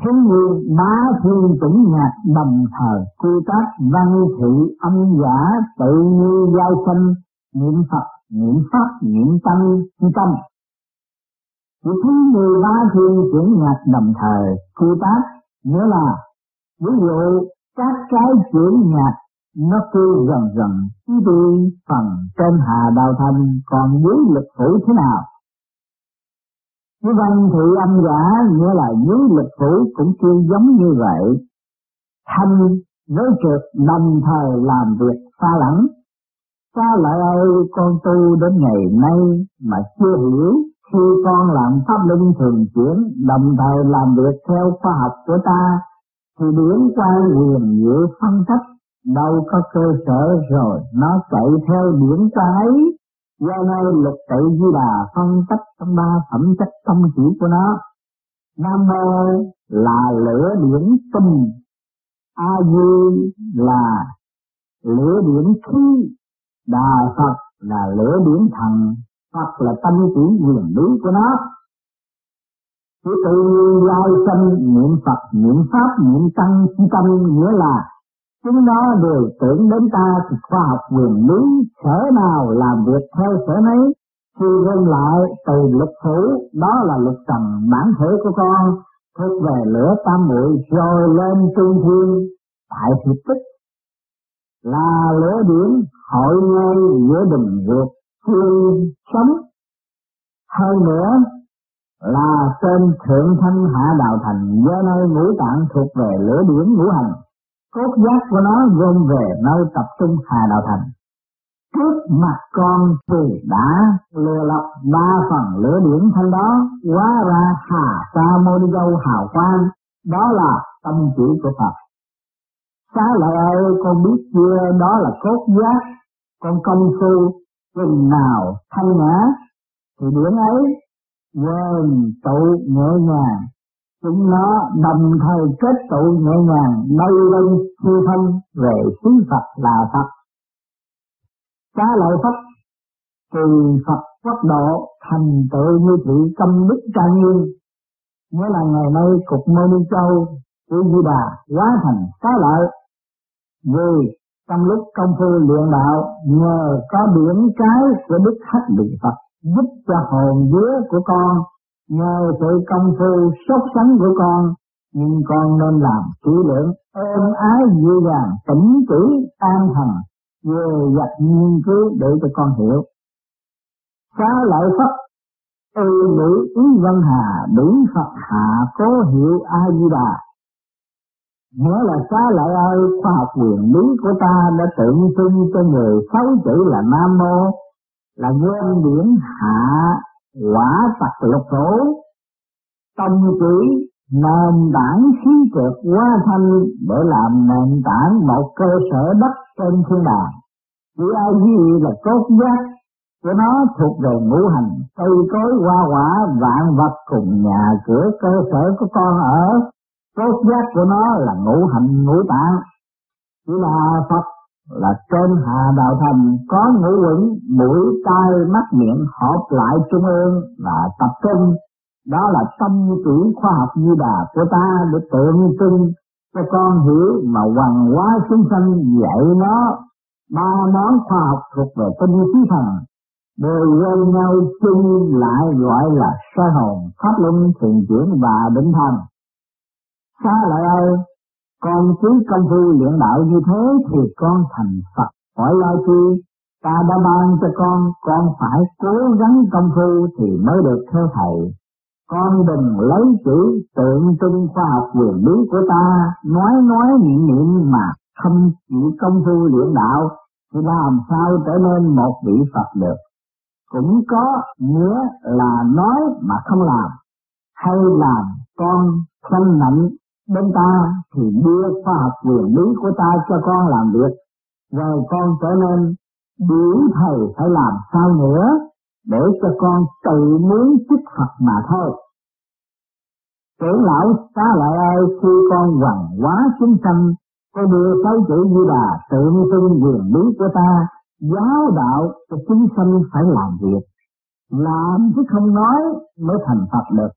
Thế như má thiên chủng nhạc đồng thời cư tác văn thị âm giả tự như giao sinh niệm Phật, niệm Pháp, niệm Tăng, niệm tâm. Chỉ thứ mười ba thiên chuyển nhạc đồng thời cư tác nghĩa là ví dụ các cái chuyển nhạc nó cứ dần dần đi phần trên hà đạo thành còn dưới lực phủ thế nào cái văn thị âm giả nghĩa là dưới lịch phủ cũng chưa giống như vậy. Thanh với trượt đồng thời làm việc xa lẫn sao lại ơi, con tu đến ngày nay mà chưa hiểu, khi con làm pháp linh thường chuyển, đồng thời làm việc theo khoa học của ta, thì điển quan quyền diệu phân tích, đâu có cơ sở rồi, nó chạy theo điển trái do nay lục tự di đà phân tích trong ba phẩm chất tâm chỉ của nó. Nam mô là lửa điển tinh a di là lửa điển khí. Đà phật là lửa điển thần. Phật là tâm chỉ quyền lý của nó. Chỉ tự lai sinh niệm phật, niệm pháp, niệm tăng chi tâm nghĩa là chúng nó đều tưởng đến ta thì khoa học quyền lý sở nào làm việc theo sở nấy, khi gom lại từ lực thủ đó là lực trầm bản thể của con thuộc về lửa tam muội rồi lên trung thiên, tại thiệt tích là lửa điển hội ngay giữa đình ruột chuyên sống hơn nữa là trên thượng thanh hạ đạo thành do nơi ngũ tạng thuộc về lửa điển ngũ hành cốt giác của nó gom về nơi tập trung hà đạo thành. Trước mặt con thì đã lừa lọc ba phần lửa điển thanh đó, hóa ra hà sa mô đi đâu hào quang, đó là tâm chỉ của phật. Xá lợi ơi, con biết chưa? Đó là cốt giác. Con công phu, chừng nào thanh nhã, thì điển ấy quên tụ nhẹ nhàng chúng nó đồng thời kết tụ nhẹ nhàng, bay lên siêu thân về xứ Phật là Phật. Xá lợi Phật, từ Phật quốc độ thành tựu như thị công đức trang nghiêm. Nghĩa là ngày nay cục mô ni châu của Di Đà hóa thành xá lợi. Vì trong lúc công phu luyện đạo, nhờ có điểm cái của Đức Hắc Bị Phật giúp cho hồn vía của con nhờ sự công phu sốt sắng của con, nhưng con nên làm kỹ lưỡng, ôm ái dịu dàng, tỉnh chỉ, an thần về dặt nghiên cứu để cho con hiểu. Xá lợi phất ư nữ ý văn hà đủ phật hạ cố hiệu a di đà nghĩa là xá lợi ơi, khoa học quyền lý của ta đã tượng trưng cho người sáu chữ là nam mô, là nguyên điển hạ quả tặc lục tổ tâm chỉ nền tảng khí trượt hóa thanh để làm nền tảng một cơ sở đất trên thiên đàng. Chỉ ai gì là cốt giác của nó thuộc về ngũ hành, cây cối, hoa quả, vạn vật cùng nhà cửa, cơ sở của con ở. Cốt giác của nó là ngũ hành, ngũ tạng. Chỉ là phật là trên hạ đạo thành có ngũ quẩn mũi, tai, mắt, miệng họp lại, trung ương và tập trung. Đó là tâm chỉ khoa học di đà của ta để tượng trưng cho con hiểu mà hoàng hóa chúng sanh, dạy nó. Ba món khoa học thuộc về tinh khí thần, đều gây nhau chung lại gọi là soi hồn, pháp luân, thường chuyển và định thần. Xa lại ơi con cứ công phu luyện đạo như thế thì con thành Phật. Hỏi lo chi, ta đã ban cho con con phải cố gắng công phu thì mới được theo thầy. Con đừng lấy chữ tượng trưng khoa học quyền lý của ta, nói nói niệm niệm mà không chịu công phu luyện đạo, thì làm sao trở nên một vị Phật được? Cũng có nghĩa là nói mà không làm, hay làm con sanh nặng bên ta thì đưa khoa học quyền lý của ta cho con làm việc rồi con trở nên biểu thầy phải làm sao nữa để cho con tự muốn chức Phật mà thôi. Trưởng lão ta lại ơi khi con hoàng hóa chúng sanh, có đưa sáu chữ như là tượng trưng quyền lý của ta, giáo đạo cho chúng sanh phải làm việc. Làm chứ không nói mới thành Phật được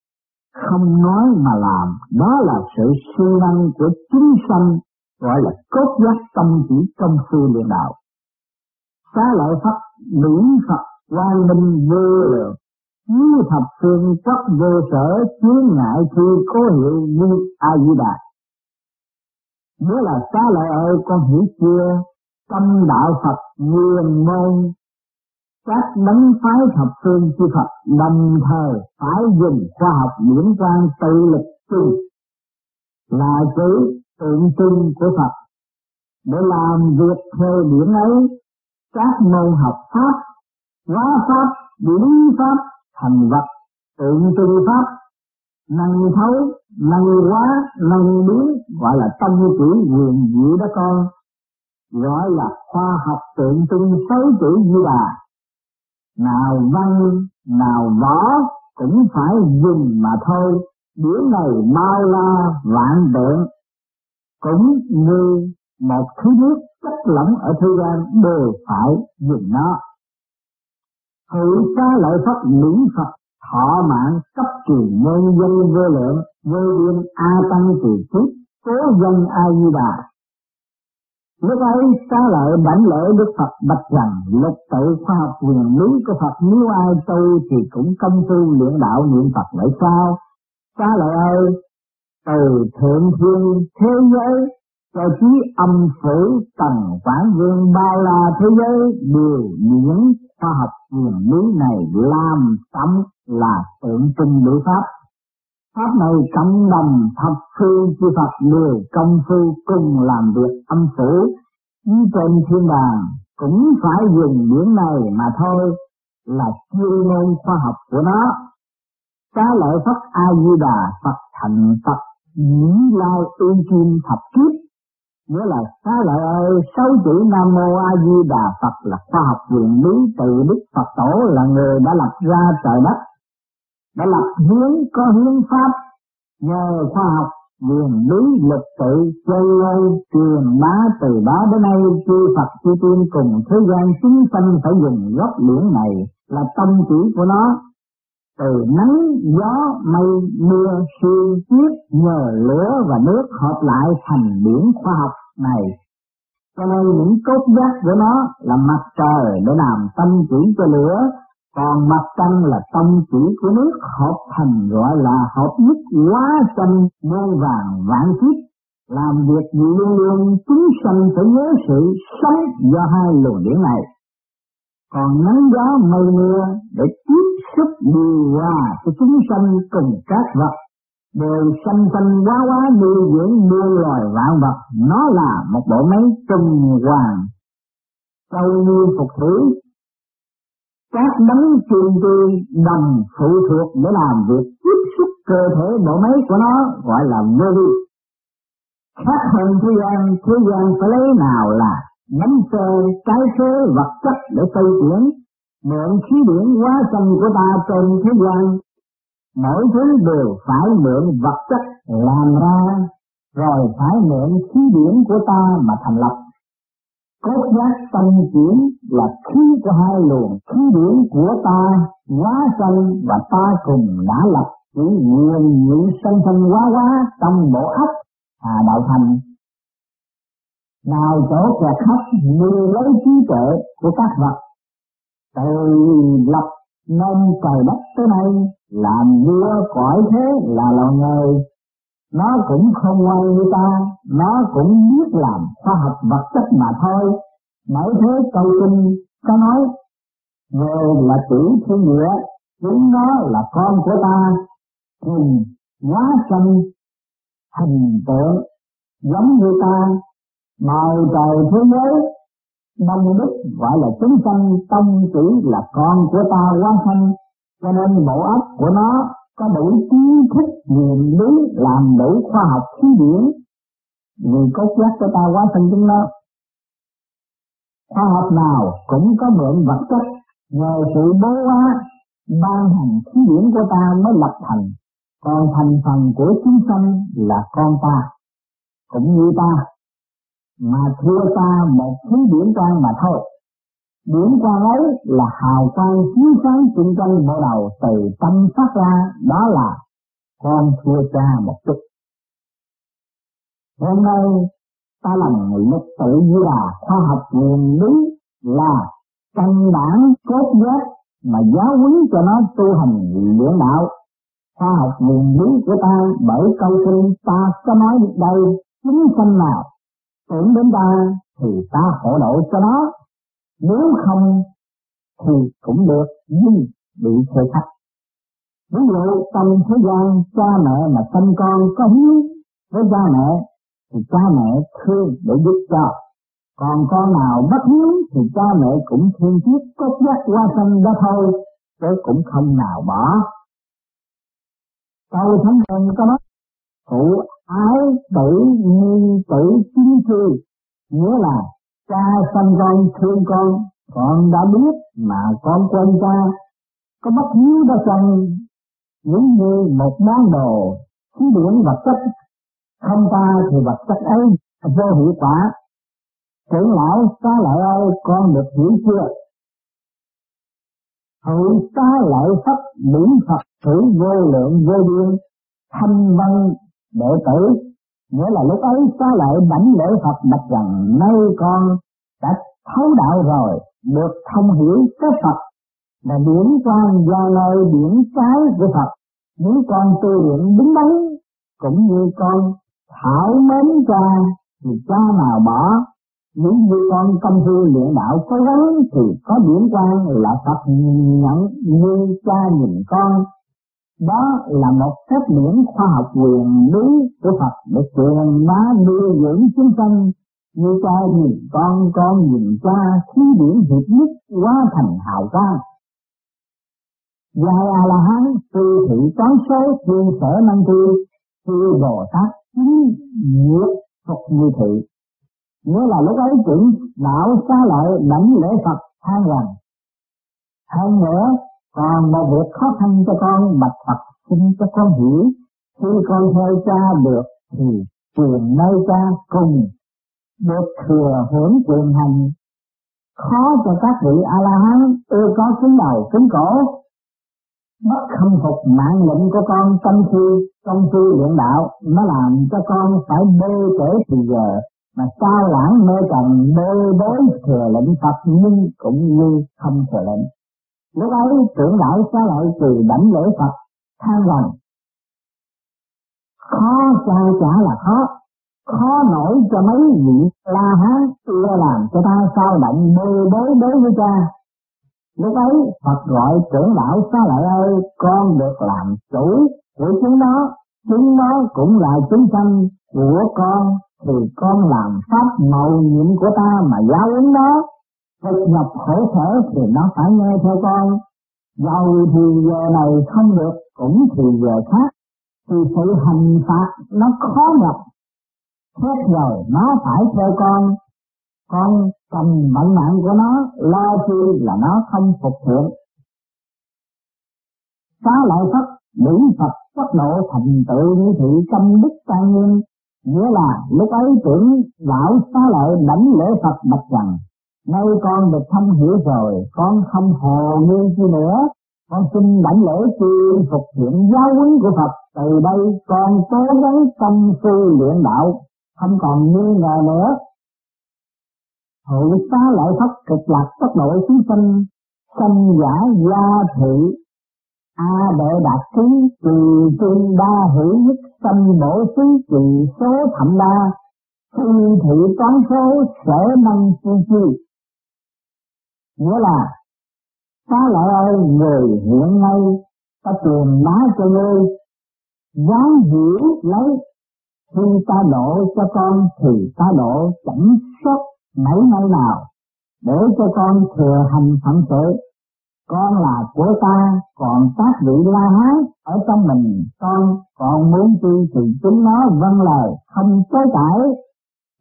không nói mà làm, đó là sự siêu năng của chúng sanh, gọi là cốt giác tâm chỉ công phu luyện đạo. Xá lợi Phật, miễn Phật, quan minh vô lượng, như thập phương cấp vô sở chướng ngại khi có hiệu như a di đà nếu là xá lợi ơi con hiểu chưa? Tâm đạo phật nguyên môn các đấng phái thập phương chư Phật đồng thời phải dùng khoa học điển quan tự lực chung là chữ tượng trưng của Phật để làm việc theo điển ấy. Các môn học pháp, hóa pháp điển pháp, thành vật, tượng trưng pháp, năng thấu, năng hóa, năng biến, gọi là tâm chỉ quyền diệu đó con, gọi là khoa học tượng trưng sáu chữ như đà nào văn, nào võ cũng phải dùng mà thôi. Điển này mau la, vạn tượng cũng như một thứ nước chất lỏng ở thế gian đều phải dùng nó. Hữu xá lợi pháp miễn phật, thọ mạng cấp truyền nhân dân vô lượng, vô biên a tăng từ trước cố dân a di đà. Lúc ấy xá lợi đảnh lễ Đức Phật bạch rằng lục tự khoa học quyền lý của Phật nếu ai tu thì cũng công phu luyện đạo niệm Phật vậy sao? Xá lợi ơi, từ thượng thiên thế giới cho chí âm phủ tầng quảng vương bao la thế giới đều điển khoa học quyền lý này làm tâm là tượng trưng đối pháp pháp này cộng đồng thập phương chư Phật đều công phu cùng làm việc âm phủ như trên thiên đàng cũng phải dùng điển này mà thôi, là chuyên môn khoa học của nó. Cá lợi Phật A Di Đà Phật thành, Phật những lai, ưu kim, thập kiếp. Nghĩa là xá lợi ơi, sáu chữ nam mô a di đà phật là khoa học quyền lý từ đức phật tổ là người đã lập ra trời đất đã lập hướng có hướng pháp nhờ khoa học quyền lý lịch tự chơi lâu, truyền bá từ đó đến nay chư Phật chư tiên cùng thế gian chúng sanh phải dùng gốc liễn này là tâm chỉ của nó. Từ nắng gió mây mưa sương tuyết nhờ lửa và nước hợp lại thành biển khoa học này. Cho nên những cốt giác của nó là mặt trời để làm tâm chỉ cho lửa còn mặt trăng là tâm chỉ của nước, hợp thành gọi là hợp nhất quá sanh, muôn vàng vạn kiếp. Làm việc luôn luôn chúng sanh phải nhớ sự sống do hai luồng điển này. Còn nắng gió mây mưa để tiếp xúc điều hòa cho chúng sanh cùng các vật. Đều sanh sanh quá quá nuôi dưỡng muôn loài vạn vật, nó là một bộ máy trung hoàng sau như phục thủy các đấng truyền tươi đồng phụ thuộc để làm việc tiếp xúc cơ thể bộ máy của nó, gọi là vô vi. Khác hơn thế gian thế gian phải lấy nào là nắm xe trái số vật chất để xây chuyển mượn khí điển quá sân của ta trên thế gian, mỗi thứ đều phải mượn vật chất làm ra, rồi phải mượn khí điển của ta mà thành lập cốt giác tâm chuyển là khí của hai luồng, khí điển của ta, hóa sanh và ta cùng đã lập. Chỉ nguyên những sanh thân hóa hóa trong bộ ấp à đạo thành. Nào chỗ kẹt khắp như lấy trí tuệ của các vật. Từ lập nên trời đất tới nay, làm vua cõi thế là loài người. Nó cũng không ngoan như ta nó cũng biết làm khoa học vật chất mà thôi. Bởi thế câu kinh có nói, người là chủ thiên địa, chúng nó là con của ta. Cùng hóa sanh hình tượng, giống như ta màu trời thế giới đông đức gọi là chúng sanh tâm chỉ là con của ta quan sanh cho nên bộ óc của nó có đủ kiến thức nghiền lý, làm đủ khoa học thí điển vì cốt giác của ta quá thân chúng nó. Khoa học nào cũng có mượn vật chất nhờ sự bố hóa ban hành khí điển của ta mới lập thành. Còn thành phần của chúng sanh là con ta cũng như ta. Mà thua ta một khí điển quan mà thôi. Điển quang ấy là hào quang chiếu sáng chung quanh bộ đầu từ tâm phát ra, đó là con thua cha một chút. Hôm nay ta làm lực tự là khoa học nguyên lý là căn bản, cốt giác mà giáo huấn cho nó tu hành luyện đạo. Khoa học nguyên lý của ta bởi câu kinh ta có nói được đây, chúng sanh nào tưởng đến ta thì ta hộ độ cho nó, nếu không thì cũng được, nhưng bị khởi khắc ví dụ trong thế gian, cha mẹ mà sinh con có hiếu với cha mẹ thì cha mẹ thương để giúp cho. Còn con nào bất hiếu thì cha mẹ cũng thương tiếc, có giác qua sanh đó thôi, chứ cũng không nào bỏ. Câu thánh thần có nói, phụ ái tử nhi tử chính sư nghĩa là cha sanh con thương con con đã biết mà con quên cha. Có bất hiếu đó rằng những như một món đồ khí điển vật chất không ta thì vật chất ấy, vô hiệu quả. Trưởng lão xá lợi ơi, con được hiểu chưa? Hữu xá lợi pháp biển phật thử vô lượng, vô biên, thanh văn, đệ tử. Nghĩa là lúc ấy xá lợi đảnh lễ phật bạch rằng, nay con đã thấu đạo rồi, được thông hiểu cái phật, là điển quan do nơi điển trái của phật. Nếu con tu luyện đúng đắn, cũng như con thảo mến cha, thì cha nào bỏ những như con công phu luyện đạo có gắng thì có điển quan là Phật nhận như cha nhìn con. Đó là một phép điểm khoa học quyền lý của Phật để truyền bá nuôi dưỡng chúng sanh. Như cha nhìn con con nhìn cha khí điển hiệp nhất hóa thành hào quang. Dài A La Hán, tư thị toán số chuyên sở năng tư tư Bồ Tát chính diệt phục như thị. Nghĩa là lúc ấy trưởng đạo xa lợi lãnh lễ Phật than rằng hơn nữa, còn một việc khó khăn cho con, bạch Phật xin cho con hiểu. Khi con theo cha được, thì quyền nơi cha cùng được thừa hưởng quyền hành. Khó cho các vị a la hán, ưa có cứng đầu cứng cổ mất khâm phục mạng lệnh của con tâm sư công sư luyện đạo, nó làm cho con phải bê trễ thì giờ, mà sao lãng mê trần bê bối thừa lệnh Phật nhưng cũng như không thừa lệnh. Lúc ấy, trưởng lão xá lợi từ đảnh lễ Phật, than rằng, khó sao trả là khó khó nổi cho mấy vị la hán chưa làm cho ta sao động bê bối đối với cha? Lúc ấy Phật gọi trưởng lão xá lợi ơi, con được làm chủ của chúng nó, chúng nó cũng là chúng sanh của con, thì con làm pháp màu nhiệm của ta mà giáo ứng nó, thực nhập khổ sở thì nó phải nghe theo con, giàu thì giờ này không được, cũng thì giờ khác, thì sự hành phạt nó khó nhập, hết rồi nó phải theo con, con cầm vận mạng của nó, lo chi là nó không phục thượng. Phá lại pháp điểm Phật phát độ thành tựu như thị tâm đức trang nghiêm nghĩa là lúc ấy tưởng lão phá lợi đảnh lễ Phật bạch rằng nay con được thông hiểu rồi, con không hồ nguyên chi nữa. Con xin đảnh lễ chi phục hiện giáo huấn của Phật. Từ đây con cố gắng tâm phu luyện đạo, không còn nghi ngờ nữa hội xá lợi thất cực lạc tốc độ chúng sinh sanh giả gia thị, a đệ đạt trí trì trung đa hữu nhất sanh bổ xứ trì số thậm đa thi thị toán số, sở năng chi chi. Nghĩa là xá lợi ơi, người hiện nay, ta truyền bá cho ngươi dám hiểu lấy, khi ta độ cho con thì ta độ chẳng sót mấy năm nào, để cho con thừa hành phận sự, con là của ta, còn các vị la hán ở trong mình, con còn muốn chi thì chúng nó vâng lời, không chối cãi.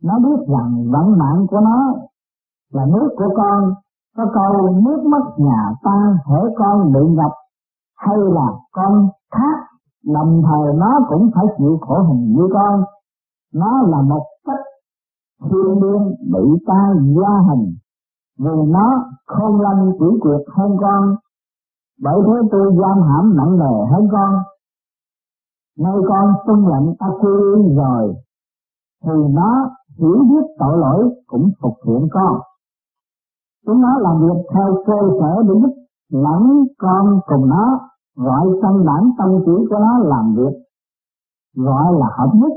Nó biết rằng vận mạng của nó là nước của con, có câu nước mất nhà ta hễ con bị ngập hay là con khác, đồng thời nó cũng phải chịu khổ hình như con. Nó là một thiên liêng bị ta gia hành vì nó không lanh chủ quyệt hơn con. Bởi thế tôi giam hãm nặng nề hơn con. Nay con tuân lệnh ta quy rồi, thì nó hiểu biết tội lỗi cũng phục hiện con. Chúng nó làm việc theo cơ sở để giúp lẫn con cùng nó gọi căn bản tâm chỉ của nó làm việc gọi là hợp nhất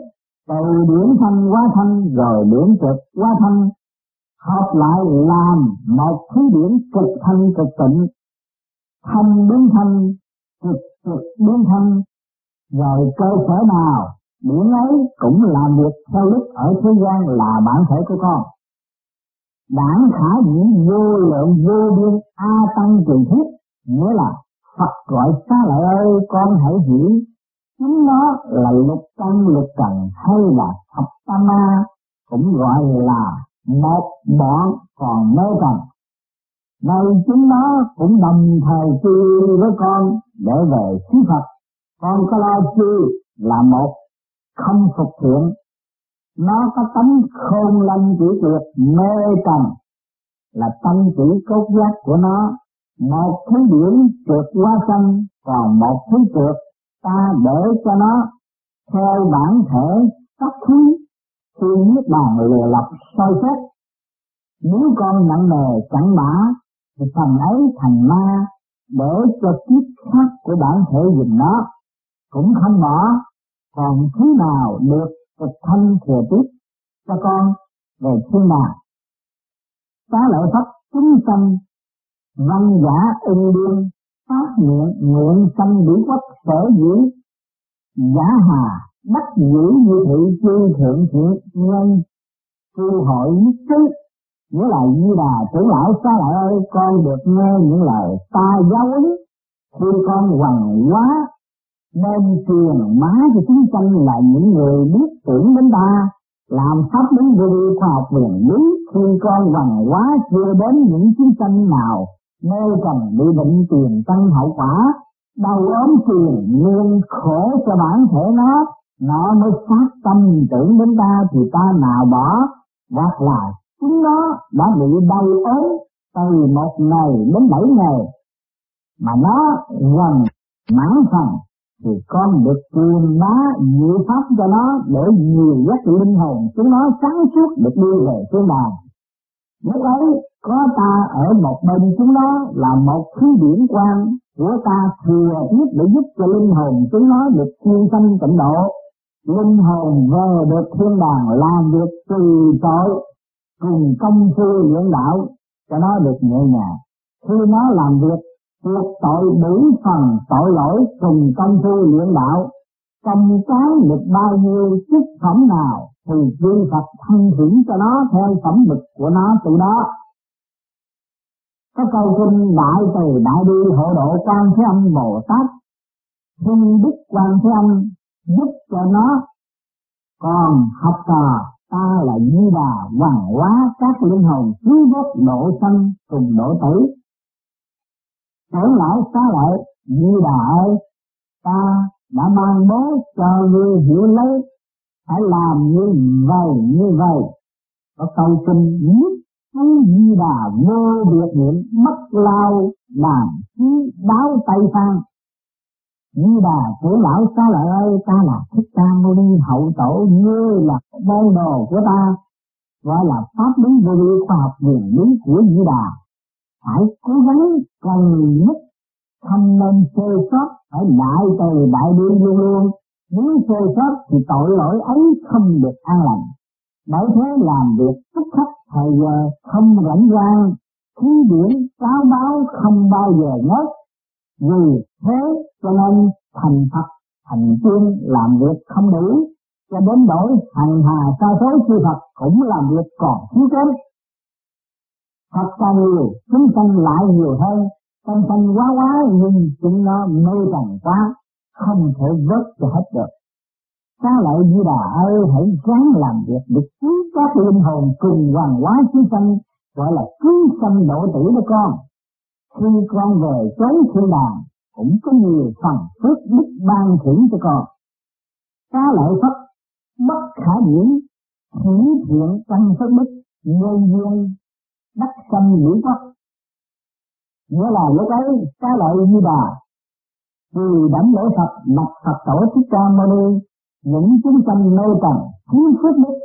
từ điểm thanh quá thanh rồi điểm cực quá thanh hợp lại làm một thứ điểm cực thanh cực tịnh. Thanh biến thanh, cực cực biến thanh. Rồi cơ sở nào điểm ấy cũng làm việc theo lúc ở thế gian là bản thể của con. Đảng khả dĩ vô lượng, vô biên, a tăng trì thiết, nghĩa là Phật gọi xa lại ơi, con hãy hiểu chính nó là lục tâm lục trần hay là thập tam ma cũng gọi là một bọn còn mê trần. Này chính nó cũng đồng thời chi với con để về xứ Phật. Con có lo chi là một không phục thiện. Nó có tấm khôn lanh chỉ tuyệt mê trần, là tâm chỉ cốt giác của nó. Một thứ điểm trượt quá sanh, còn một thứ trượt ta để cho nó theo bản thể tất thứ khi biết bàn lừa lọc soi xét nếu con nặng nề chẳng mã, thì phần ấy thành ma để cho kiếp khác của bản thể dùng nó. Cũng không bỏ còn thứ nào được cực thanh thừa tiếp cho con về thiên đàng xá lợi pháp chúng sanh văn giả ưng đương phát nguyện nguyện sanh đủ quốc sở dĩ giả hà đắc dữ như thị chư thượng thiện nhân, tu hội nhất trí. Nghĩa là như đà trưởng lão xa lại ơi, con được nghe những lời ta giáo huấn khi con hoàng quá nên truyền má cho chúng sanh là những người biết tưởng đến ta, làm pháp đến vô khoa học viện lý khi con hoàng quá chưa đến những chúng sanh nào nơi cần bị bệnh tiền tăng hậu quả, đau ốm tiền, nguyên khổ cho bản thể nó nó mới phát tâm tưởng đến ta thì ta nào bỏ. Hoặc là chúng nó đã bị đau ốm từ một ngày đến bảy ngày, mà nó gần mãn phần thì con được truyền bá dự pháp cho nó để nhiều giác linh hồn chúng nó sáng suốt được đi về thiên đàng lúc ấy có ta ở một bên chúng nó là một thứ điển quan của ta thừa biết để giúp cho linh hồn chúng nó được chuyên sanh tịnh độ. Linh hồn về được thiên đàng làm việc từ tội, cùng công phu luyện đạo, cho nó được nhẹ nhàng. Khi nó làm việc thuộc tội đủ phần tội lỗi cùng công phu luyện đạo công cái được bao nhiêu chức phẩm nào thì chư Phật thân hưởng cho nó theo phẩm lực của nó từ đó có câu kinh đại từ đại bi hộ độ quan thế âm bồ tát, xin đức quan thế âm giúp cho nó. Còn học trò, ta là như là hoàng hóa, các linh hồn cứu vớt độ sanh cùng độ tử. Tưởng lại xá lợi, như đà ơi, ta đã ban bố cho ngươi hiểu lấy phải làm như vậy như vậy có câu kinh nhất chú di đà vô biệt niệm, mất lao, làm chí đáo tay phan. Di đà trưởng lão xa lợi ơi, ta là thích ca mâu ni, hậu tổ, ngươi là môn đồ của ta. Gọi là pháp lý vô vi, khoa học quyền lý của di đà. Phải cố gắng cần nhất không nên sơ sót, phải đại từ đại bi luôn luôn. Nếu sơ sót thì tội lỗi ấy không được an lành bởi thế làm việc tức khắc thời giờ không rảnh rang khí điển cáo báo không bao giờ ngớt. Vì thế cho nên thành Phật, thành tiên làm việc không đủ, cho đến đổi hành hà sa số chư Phật cũng làm việc còn thiếu kém. Phật càng nhiều chúng sanh lại nhiều hơn tâm sanh quá quá nhưng chúng nó mê tầm quá, không thể vớt cho hết được. Xá lợi như Đà ơi, hãy ráng làm việc để cứu các linh hồn cùng hoàng hóa chúng sanh gọi là cứu sanh độ tử đó con. Khi con về chốn thiên đàng, cũng có nhiều phần phước đức ban thưởng cho con. Xá lợi Phật bất khả diễn hữu thiện tăng phước đức nhân duyên, đắc sanh ngũ quốc nghĩa là lúc ấy xá lợi như bà, vì đảnh lễ Phật mặt Phật tổ Thích Ca Mâu Ni những chúng sanh nơi trần thiếu phước đức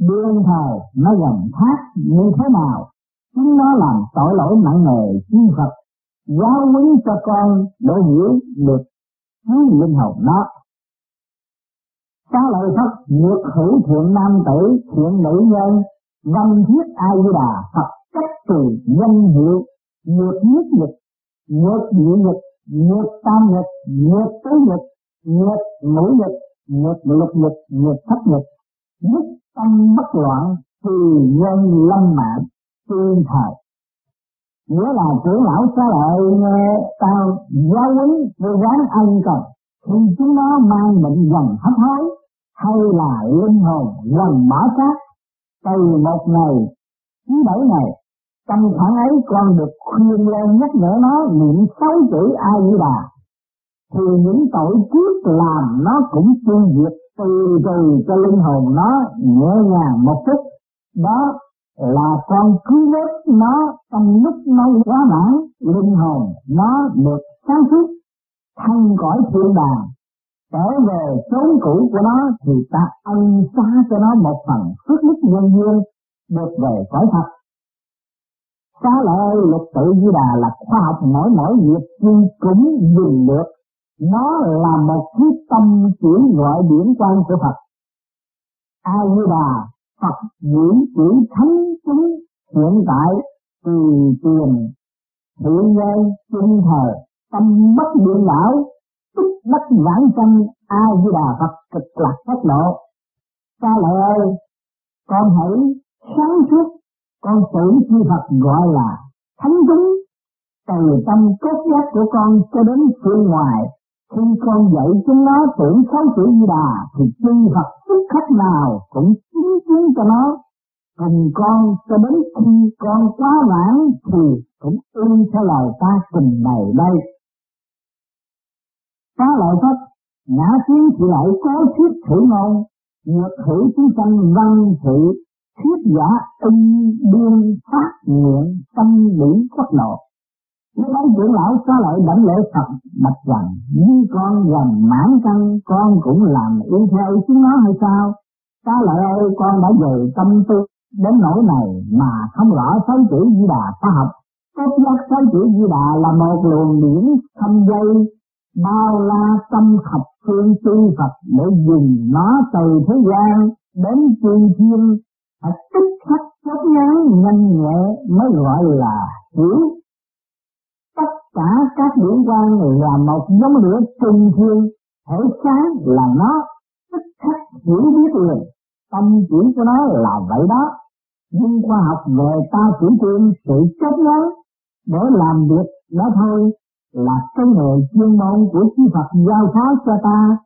đương thời nó gầm thác như thế nào, chúng nó làm tội lỗi nặng nề chi Phật, giáo huấn cho con để hiểu được cứu linh hồn nó. Xá lợi Phật nhiệt hữu thiện nam tử thiện nữ nhân, văn thiết a di đà Phật cách từ danh hiệu nhiệt nhất nhật nhiệt dị nhật nhiệt tam nhật nhiệt tứ nhật nhiệt ngũ nhật nhiệt lục nhật nhiệt thất nhật nhất tâm bất loạn, thì nhân lâm mạng tương thời. Nghĩa là trưởng lão xá lợi nghe tao giáo huấn vô ráng ân cần thì chúng nó mang bệnh dần hấp hối, hay là linh hồn dần mở xác. Từ một ngày, thứ bảy ngày trong khoảng ấy con được khuyên lên nhắc nhở nó niệm sáu chữ a di đà thì những tội trước làm nó cũng tiêu diệt từ từ cho linh hồn nó nhẹ nhàng một chút. Đó là con cứu vớt nó trong lúc nó quá mãn, linh hồn nó được sáng suốt thân cõi thiên đàng. Trở về chốn cũ của nó thì ta ân xá cho nó một phần phước đức nhân duyên được về cõi thật xá lợi lực tự di đà là khoa học mỗi mỗi việc chi cũng dùng được nó là một quyết tâm chuyển gọi điển quan của Phật. A di đà Phật diễn chỉ thánh chúng hiện tại từ tiền thiện nhân sinh thời tâm bất điện đảo tích bất vãng sanh. A di đà Phật cực lạc phát độ. Cha lợi ơi, con hãy sáng suốt, con tưởng chi Phật gọi là thánh chúng từ tâm cốt giác của con cho đến phương ngoài khi con dạy chúng nó tưởng sáu chữ Di Đà thì chư Phật tức khách nào cũng chứng kiến cho nó cùng con cho đến khi con quá mãn thì cũng ưng theo lời ta trình bày đây. Phá lợi Phật, ngã kiến thì lại có thuyết thử ngôn, nhược thử chúng sanh văn thử, thuyết giả ưng biên phát nguyện tâm điển quốc nội Lúc ấy trưởng lão xá lợi đảnh lễ Phật, bạch rằng như con gần mãn căn, con cũng làm yêu theo chúng nó hay sao? Xá lợi ơi, con đã về tâm tư đến nỗi này mà không rõ sáu chữ di đà khoa học. Tốt nhất sáu chữ di đà là một luồng điển thâm dây, bao la tâm thập phương chư Phật để dùng nó từ thế gian đến chư thiên phải tích khắc chốt ngắn nhanh nhẹ mới gọi là hiểu cả các điểm quan là một giống lửa trùng thiên, thể sáng là nó, tức khắc hiểu biết liền. Tâm chuyển của nó là vậy đó. Nhưng khoa học về ta chỉ tiên sự chấp ngắn để làm việc đó thôi, là cái nghề chuyên môn của chư Phật giao phó cho ta.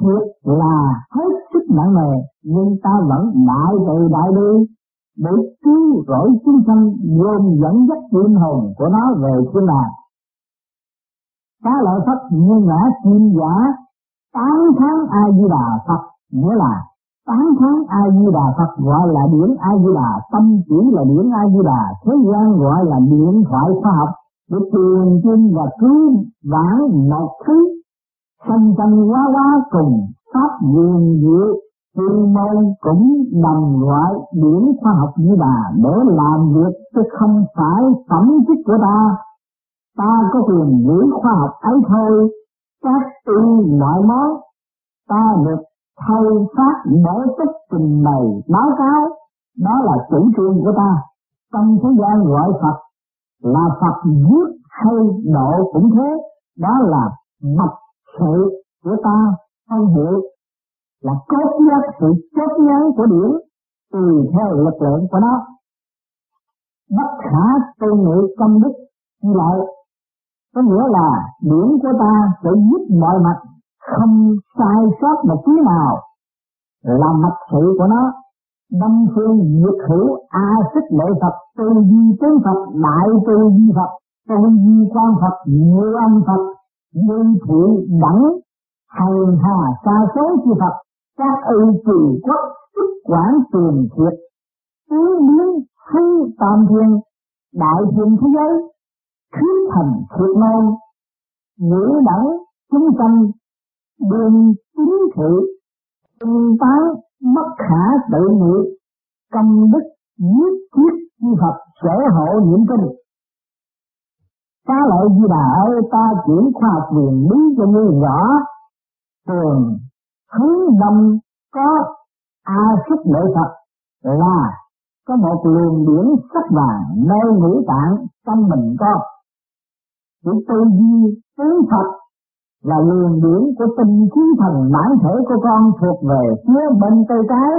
Thiệt là hết sức nặng nề, nhưng ta vẫn đại từ đại đi để cứu rỗi chúng sanh, gồm dẫn dắt linh hồn của nó về thiên đàng. Xá lợi Phật như ngã kim giả tán tháng A Di Đà Phật, nghĩa là tán tháng A Di Đà Phật gọi là điển A Di Đà tâm chỉ là điển A Di Đà thế gian gọi là điện thoại khoa học, để truyền tin và cứu vãn một thứ. Sanh sanh quá quá cùng, pháp quyền diệu chuyên môn cũng đồng loại điển khoa học Di Đà để làm việc chứ không phải phẩm chất của ta ta có quyền giữ khoa học ấy thôi. Các tư mọi món ta được thay phát mở tích trình bày báo cáo. Đó là chủ trương của ta. Trong thế gian gọi Phật, là Phật giết hay độ cũng thế. Đó là mật sự của ta. Không hiểu là cốt nhất, sự cốt nhắn của điển tùy theo lực lượng của nó. Bất khả tư nghị công đức như lại có nghĩa là điển của ta sẽ giúp mọi mặt không sai sót một tí nào. Là mặt sự của nó, đâm phương nhiệt hữu a xích lệ phật, tư duy tướng phật, đại tư duy phật, tư duy quan phật như âm phật, như thị đẳng hành hà xa số chi phật, các ư trì quốc, sức quản tiền thiệt tứ biến hư tam thiên, đại thiên thế giới thiết thành thiệt môn ngữ đẳng chúng sanh đường chính thị tinh tán bất khả tự nghị công đức nhất thiết chi Phật sở hộ niệm kinh. Xá lợi Di Đà ơi, ta chuyển khoa học quyền lý cho ngươi rõ tường, hướng đông có a sức lợi Phật là có một luồng điển sắc vàng nơi ngũ tạng trong mình có chỉ tư duy tướng Phật là luồng điển của tinh khí thần bản thể của con thuộc về phía bên tay trái.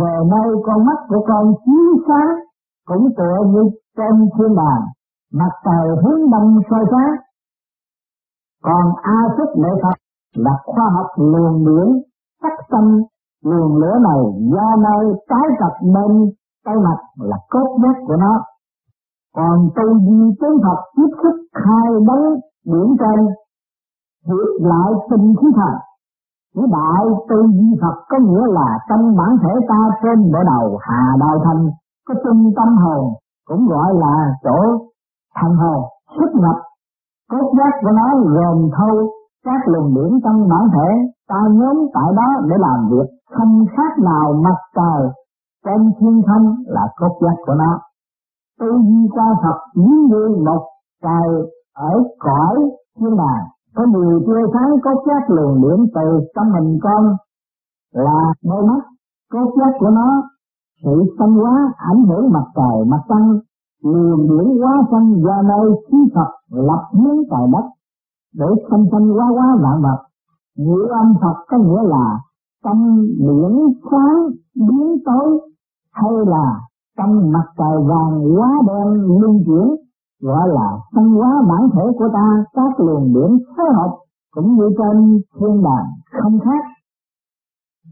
Về nơi con mắt của con chiếu sáng cũng tựa như trên thiên đàng, mặt trời hướng đông soi sáng. Còn a sức lệ Phật là khoa học luồng điển sắc tâm luồng lửa này do nơi trái tập bên tay mặt là cốt nhất của nó còn tu di tướng Phật tiếp xúc khai đấng biển trên hiện lại tình khí thần Chữ đại tư duy Phật có nghĩa là trong bản thể ta trên bộ đầu hà đạo thành có trung tâm hồn, cũng gọi là chỗ thần hồn, xuất nhập. Cốt giác của nó gồm thâu, các luồng điển trong bản thể, ta nhóm tại đó để làm việc. Không khác nào mặt trời, trên thiên không là cốt giác của nó tư duy qua Phật giống như một trời ở cõi. Thiên đàng có nhiều tia sáng có chất luồng điểm từ trong mình con là đôi mắt. Có chất của nó, sự xanh hóa ảnh hưởng mặt trời, mặt trăng. Luồng điển hóa xanh do nơi khí Phật lập hướng tại đất. Để xanh xanh hóa hóa vạn vật. Ngữ âm Phật có nghĩa là tâm điển sáng biến tối hay là trong mặt trời vàng hóa đen luân chuyển, gọi là tâm hóa bản thể của ta, các luồng điển phối hợp cũng như trên thiên đàng không khác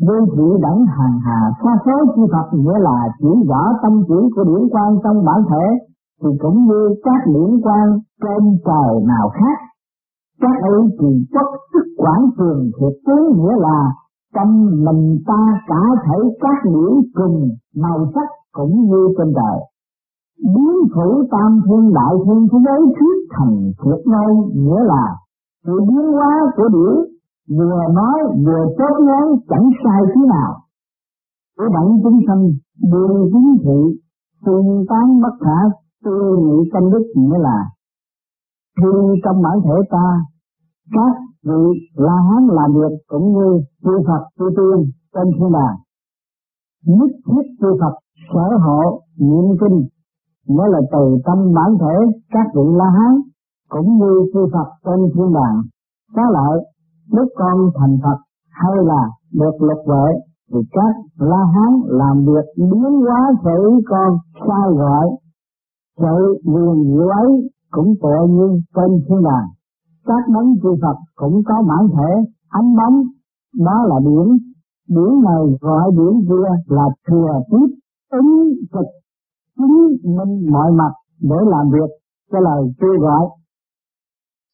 vô thị đẳng hàng hà xa số chi Phật nghĩa là chỉ rõ tâm chỉ của điển quan trong bản thể, thì cũng như các điển quan trên trời nào khác. Các ấy thì chất sức quản trường thiệt tướng nghĩa là trong mình ta cả thể các điển cùng, màu sắc cũng như trên trời biến thủ tam thiên đại thiên thế giới thuyết thành thiệt ngay nghĩa là sự biến hóa của điển, vừa nói vừa tốt ngón chẳng sai thế nào. Của đẳng chúng sanh đường chính thị, tương tán bất khả, tư nghị tâm đức nghĩa là, khi trong bản thể ta, các vị la hán làm việc cũng như chư Phật chư tiên trên thiên đàng. Nhất thiết chư Phật sở hộ niệm kinh. Mới là từ tâm bản thể các vị la hán cũng như chư Phật trên thiên đàng. Có lợi, lúc con thành Phật hay là được lục vệ, thì các la hán làm việc biến hóa thể con sai gọi. Sự quyền diệu ấy cũng tựa như trên thiên đàng các đấng chư Phật cũng có bản thể, ánh bóng đó là biển. Biển này gọi biển kia là thừa tiếp, ứng thực chứng minh mọi mặt để làm việc, cho lời kêu gọi.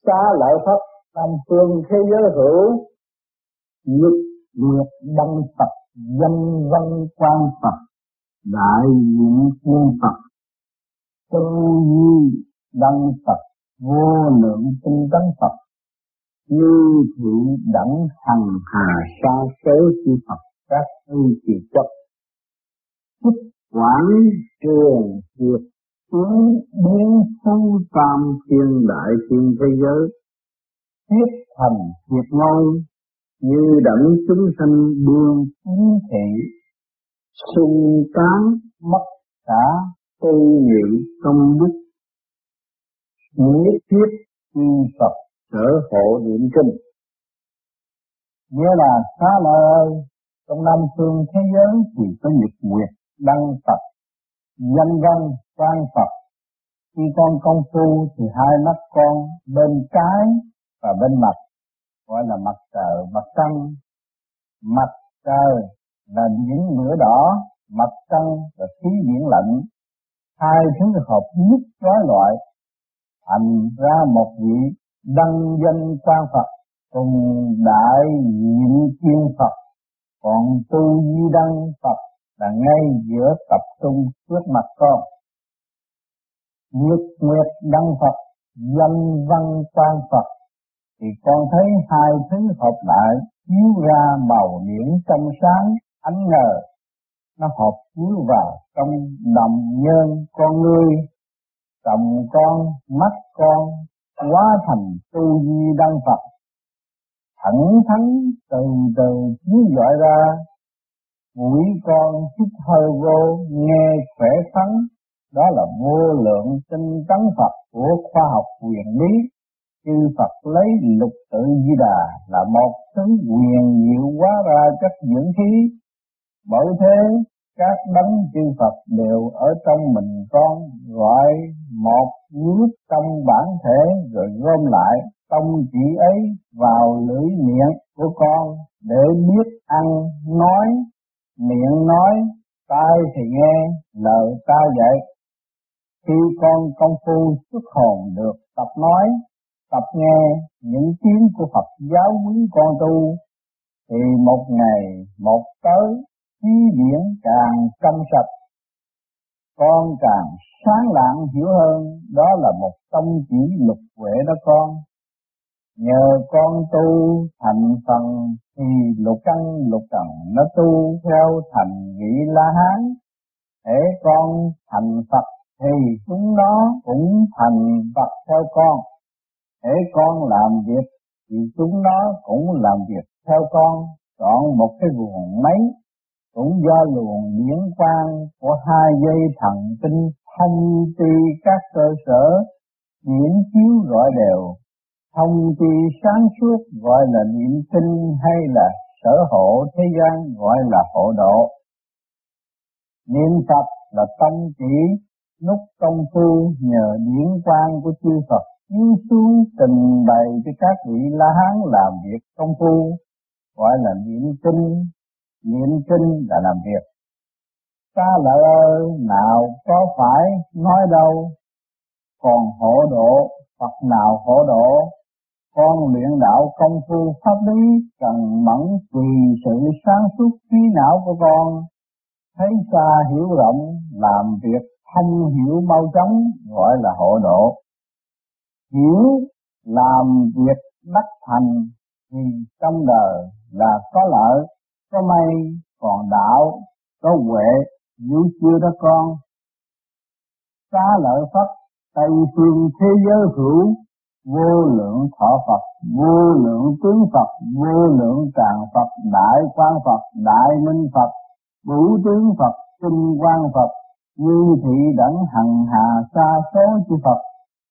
Xa lợi pháp tam phương thế giới hữu nhất nguyệt đăng Phật, dân văn quan Phật, đại diện quân Phật tư duy đăng Phật vô lượng tinh tấn Phật, như thị đẳng hằng hà sa số chi Phật, các ư trì chấp. Chất quảng trường việc tướng biến sâu tam thiên đại thiên thế giới, thiết thành việc ngôi, như đẳng chúng sanh đương chính thị xung tán mất cả tư nghị công đức nhất thiết chư Phật sở hộ niệm kinh nghĩa là xá lợi trong năm phương thế giới thì có nhật nguyệt đăng Phật, danh văn quan Phật. Khi con công phu thì hai mắt con bên trái và bên mặt, gọi là mặt trời, mặt trăng. Mặt trời là những lửa đỏ, mặt trăng là khí biển lạnh. Hai thứ hợp nhất trói loại, thành ra một vị đăng danh quan Phật cùng đại diện thiên Phật. Còn tu di đăng Phật là ngay giữa tập trung trước mặt con. Nhật nguyệt đăng Phật, danh văn quan Phật, thì con thấy hai thứ hợp lại chiếu ra màu điển trong sáng ánh ngời nó hợp chiếu vào trong đồng nhân con người cầm con, mắt con, hóa thành tu di đăng Phật. Thẳng thắn, từ từ chiếu dọi ra. Mũi con hít hơi vô, nghe khỏe khoắn. Đó là vô lượng tinh tấn Phật của khoa học quyền lý chư Phật lấy lục tự di đà là một thứ quyền diệu hóa ra chất dưỡng khí. Bởi thế các đấng chư Phật đều ở trong mình con, gọi một nước trong bản thể, rồi gom lại tông chỉ ấy vào lưỡi miệng của con để biết ăn, nói, miệng nói, tai thì nghe, lời ta dạy. Khi con công phu xuất hồn được tập nói, tập nghe những tiếng của Phật giáo huấn con tu, thì một ngày một tới khí điển càng trong sạch, con càng sáng lạng hiểu hơn, đó là một tâm chỉ lục huệ đó con. Nhờ con tu thành phần thì lục căn lục trần nó tu theo thành vị la hán. Để con thành phật thì chúng nó cũng thành phật theo con. Để con làm việc thì chúng nó cũng làm việc theo con. Chọn một cái guồng máy cũng do luồng điển quang của hai dây thần tinh thông ti các cơ sở nhiễm chiếu gọi đều, thông ti sáng suốt gọi là niệm tinh hay là sở hộ thế gian gọi là hộ độ. Niệm phật là tâm chỉ nút công phu nhờ điển quang của chư Phật chiếu xuống trình bày cho các vị La Hán làm việc công phu, gọi là niệm tinh niệm kinh là làm việc. Ta lợi ơi, nào có phải nói đâu? Còn hộ độ, Phật nào hộ độ? Con luyện đạo công phu pháp lý cần mẫn tùy sự sáng suốt trí não của con. Thấy xa hiểu rộng, làm việc thông hiểu mau chóng, gọi là hộ độ. Hiểu, làm việc đắc thành, thì trong đời là có lợi có may còn đạo, có huệ vũ chưa đó con. Xá lợi Phật, Tây phương thế giới hữu, vô lượng thọ Phật, vô lượng tướng Phật, vô lượng tràng Phật, đại quan Phật, đại minh Phật, vũ tướng Phật, tinh quan Phật, như thị đẳng hằng hà xa số chư Phật,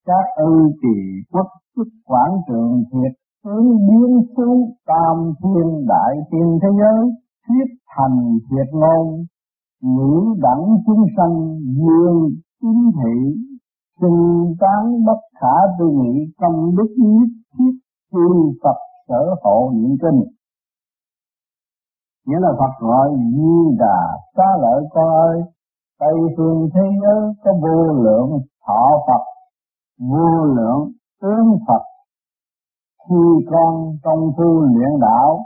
các ư trì quốc chức quảng trường thiệt hướng biến xuống tam thiên đại thiên thế giới, thuyết thành thiệt ngôn ngữ đẳng chúng sanh dương chính thị sinh tán bất khả tư nghị công đức nhất thiết chư Phật sở hộ niệm kinh. Nghĩa là Phật gọi Di Đà xá lợi con ơi. Tây phương thế giới có vô lượng thọ Phật, vô lượng tướng Phật khi con công phu luyện đạo,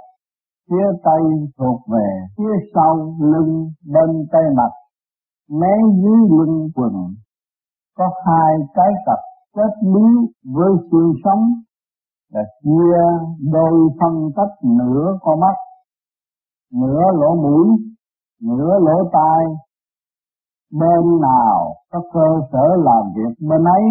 phía tây thuộc về, phía sau lưng bên tay mặt mé dưới lưng quần. Có hai cái cặp kết lý với xương sống, là chia đôi phân tách nửa con mắt, nửa lỗ mũi, nửa lỗ tai. Bên nào có cơ sở làm việc bên ấy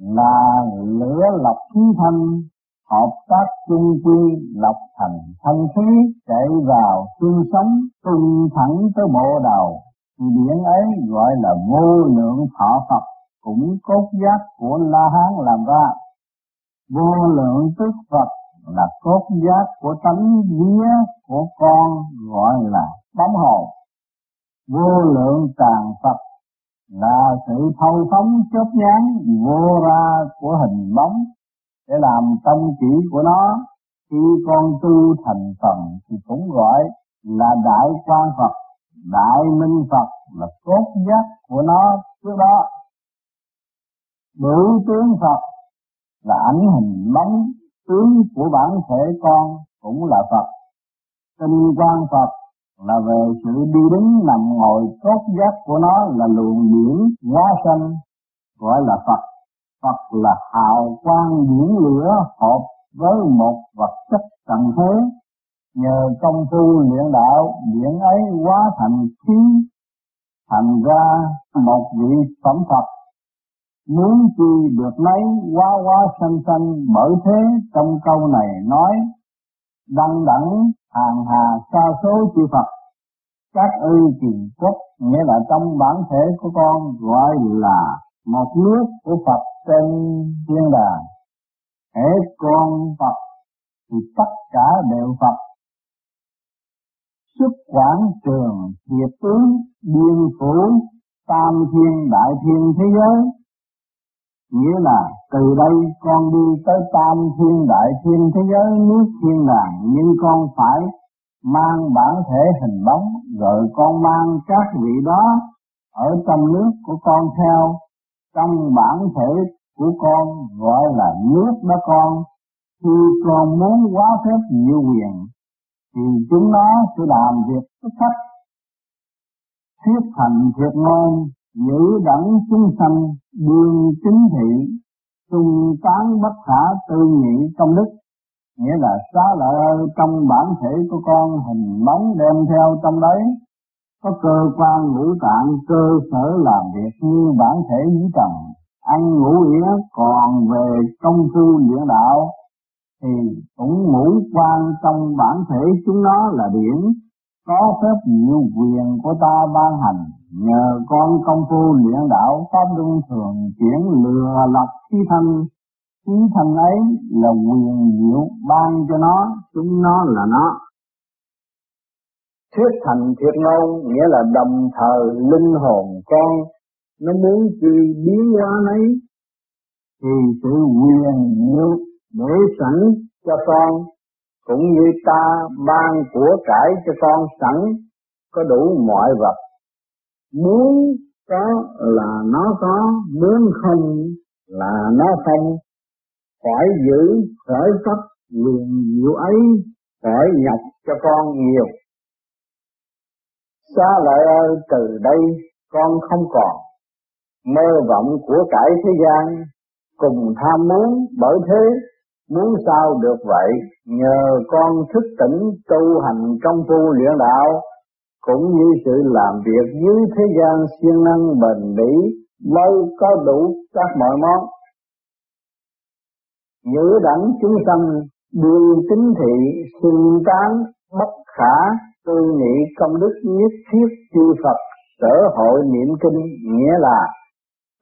là lửa lập khí thanh hợp tác chung quy lập thành thanh khí, chạy vào xương sống, tung thẳng tới bộ đầu. Thì điển ấy gọi là vô lượng thọ Phật, cũng cốt giác của La Hán làm ra. Vô lượng tức Phật là cốt giác của tánh vía của con, gọi là bóng hồn. Vô lượng tràng Phật là sự thâu phóng chớp nhán vô ra của hình bóng, để làm tâm chỉ của nó. Khi con tu thành phần thì cũng gọi là đại quan Phật, đại minh Phật là cốt giác của nó trước đó. Biểu tướng Phật là ảnh hình bóng, tướng của bản thể con cũng là Phật. Tinh quan Phật là về sự đi đứng nằm ngồi tốt giác của nó là luồng điển hóa sanh, gọi là Phật. Phật là hào quang điển lửa hợp với một vật chất tận thế nhờ công phu luyện đạo điển ấy hóa thành khí, thành ra một vị phẩm Phật. Muốn chi được lấy quá quá sanh sanh, bởi thế trong câu này nói, đăng đẳng hàng hà sa số chư Phật. Các ư truyền quốc, nghĩa là trong bản thể của con, gọi là một nước của Phật trên thiên đàng. Hễ con Phật thì tất cả đều Phật. Xuất quảng trường hiệp tướng biên phủ, tam thiên, đại thiên thế giới nghĩa là từ đây con đi tới tam thiên đại thiên thế giới, nước thiên đàng, nhưng con phải mang bản thể hình bóng, rồi con mang các vị đó ở trong nước của con theo. Trong bản thể của con gọi là nước đó con, khi con muốn quá phép diệu quyền, thì chúng nó sẽ làm việc xuất sắc thuyết thành thiệt ngôn giữ đẳng chúng sanh đương chính thị tung tán bất khả tư nghị công đức. Nghĩa là xá lợi trong bản thể của con hình bóng đem theo trong đấy. Có cơ quan ngũ tạng, cơ sở làm việc như bản thể dưới trần. Ăn ngủ yến còn về công phu luyện đạo, thì cũng ngũ quan trong bản thể chúng nó là điển có phép nhiều quyền của ta ban hành, nhờ con công phu luyện đạo, pháp luân thường chuyển lừa lập khí thân. Khí thân ấy là quyền diệu ban cho nó, chúng nó là nó. Thuyết thành thiệt ngôn nghĩa là đồng thời linh hồn con, nó muốn chi biến hóa ấy thì sự quyền diệu để sẵn cho con cũng như ta, ban của cải cho con sẵn, có đủ mọi vật. Muốn có là nó có, muốn không là nó không. Phải giữ khỏi pháp luồng diệu ấy, phải nhập cho con nhiều. Xa lợi ơi, từ đây con không còn. Mơ vọng của cải thế gian, cùng tham muốn bởi thế muốn sao được vậy? Nhờ con thức tỉnh tu hành công phu luyện đạo, cũng như sự làm việc dưới thế gian siêng năng bền bỉ mới có đủ các mọi món. Giữ đẳng chúng sanh đường tính thị, xưng tán, bất khả, tư nghị, công đức nhất thiết chư Phật, sở hội niệm kinh nghĩa là,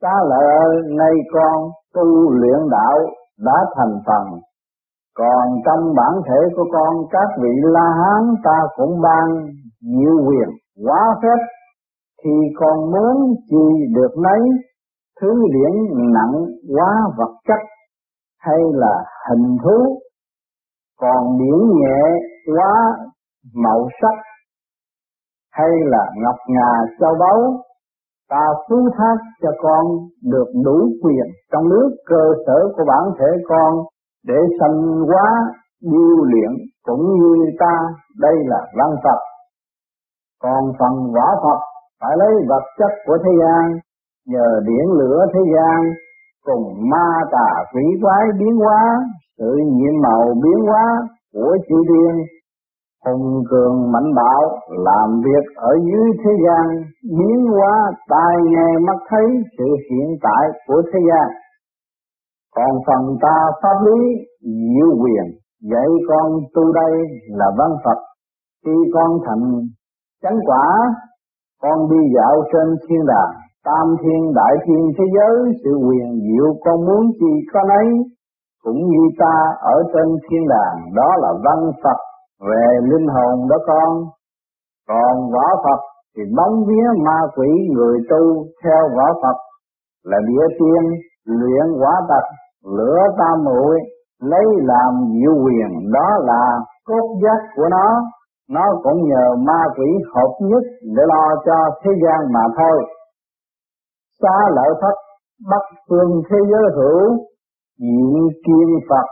ta lợi nay con tu luyện đạo đã thành phần. Còn trong bản thể của con, các vị la hán ta cũng ban nhiều quyền quá phép. Thì còn muốn gì được mấy thứ điển nặng quá vật chất hay là hình thú? Còn điển nhẹ quá màu sắc hay là ngọc ngà châu báu? Ta phú thác cho con được đủ quyền trong nước, cơ sở của bản thể con để sanh hóa, điêu luyện cũng như ta. Đây là văn Phật. Còn phần võ Phật phải lấy vật chất của thế gian, nhờ điển lửa thế gian, cùng ma tà quỷ quái biến hóa, sự nhiệm màu biến hóa của chư thiên hùng cường mạnh bạo làm việc ở dưới thế gian, biến hóa tai nghe mắt thấy sự hiện tại của thế gian. Còn phần ta pháp lý diệu quyền, dạy con tu đây là văn Phật. Khi con thành chánh quả, con đi dạo trên thiên đàng, tam thiên đại thiên thế giới, sự quyền diệu con muốn gì có ấy, cũng như ta ở trên thiên đàng, đó là văn Phật về linh hồn đó con, còn võ Phật thì bóng vía ma quỷ người tu theo võ Phật là địa tiên, luyện quả tật lửa tam muội, lấy làm diệu quyền, đó là cốt giác của nó. Nó cũng nhờ ma quỷ hợp nhất để lo cho thế gian mà thôi. Xa lợi thất bắc phương thế giới hữu diện kiên phật,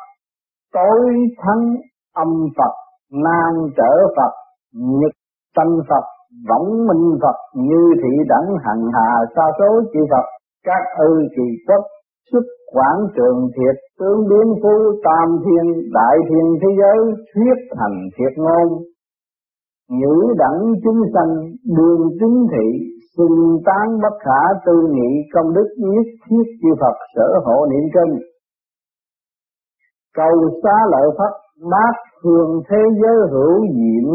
tối thắng âm phật. Nam trở phật, nhật tâm phật, võng minh phật, như thị đẳng hằng hà sa số chư phật, các ư kỳ quốc, xuất quảng trường thiệt, tướng biến phú, tam thiên, đại thiên thế giới, thuyết thành thiệt ngôn. Nhữ đẳng chúng sanh, đường chính thị, xưng tán bất khả tư nghị, công đức nhất thiết chư Phật, sở hộ niệm kinh cầu xá lợi Phật bát phương thế giới hữu diệm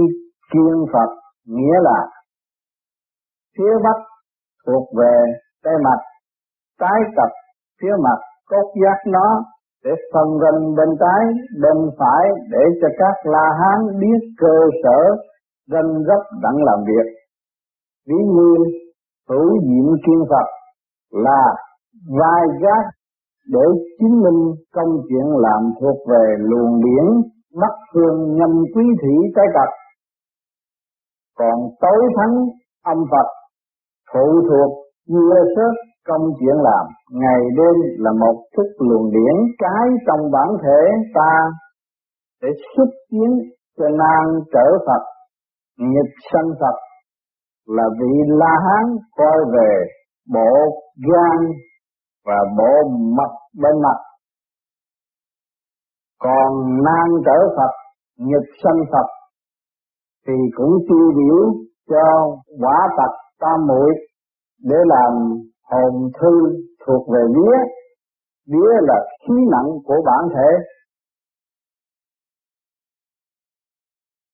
kiên Phật, nghĩa là phía bắc thuộc về tay mặt trái tập phía mặt cốt giác nó để phần gần bên trái, bên phải để cho các la hán biết cơ sở gần gấp đặng làm việc. Ví như hữu diệm kiên Phật là vai giác để chứng minh công chuyện làm thuộc về luồng điển bắc phương nhâm quý thủy trái cật còn tối thắng âm Phật, phụ thuộc như sớt công chuyện làm. Ngày đêm là một thức luồng điển cái trong bản thể ta để xuất tiến cho nan trở Phật nghịch sanh Phật là vị La Hán coi về bộ gan và bộ mặt bên mặt. Còn nan trở Phật, nhật sanh Phật, thì cũng tiêu biểu cho quả tật tam muội để làm hồn thư thuộc về vía. Vía là khí nặng của bản thể.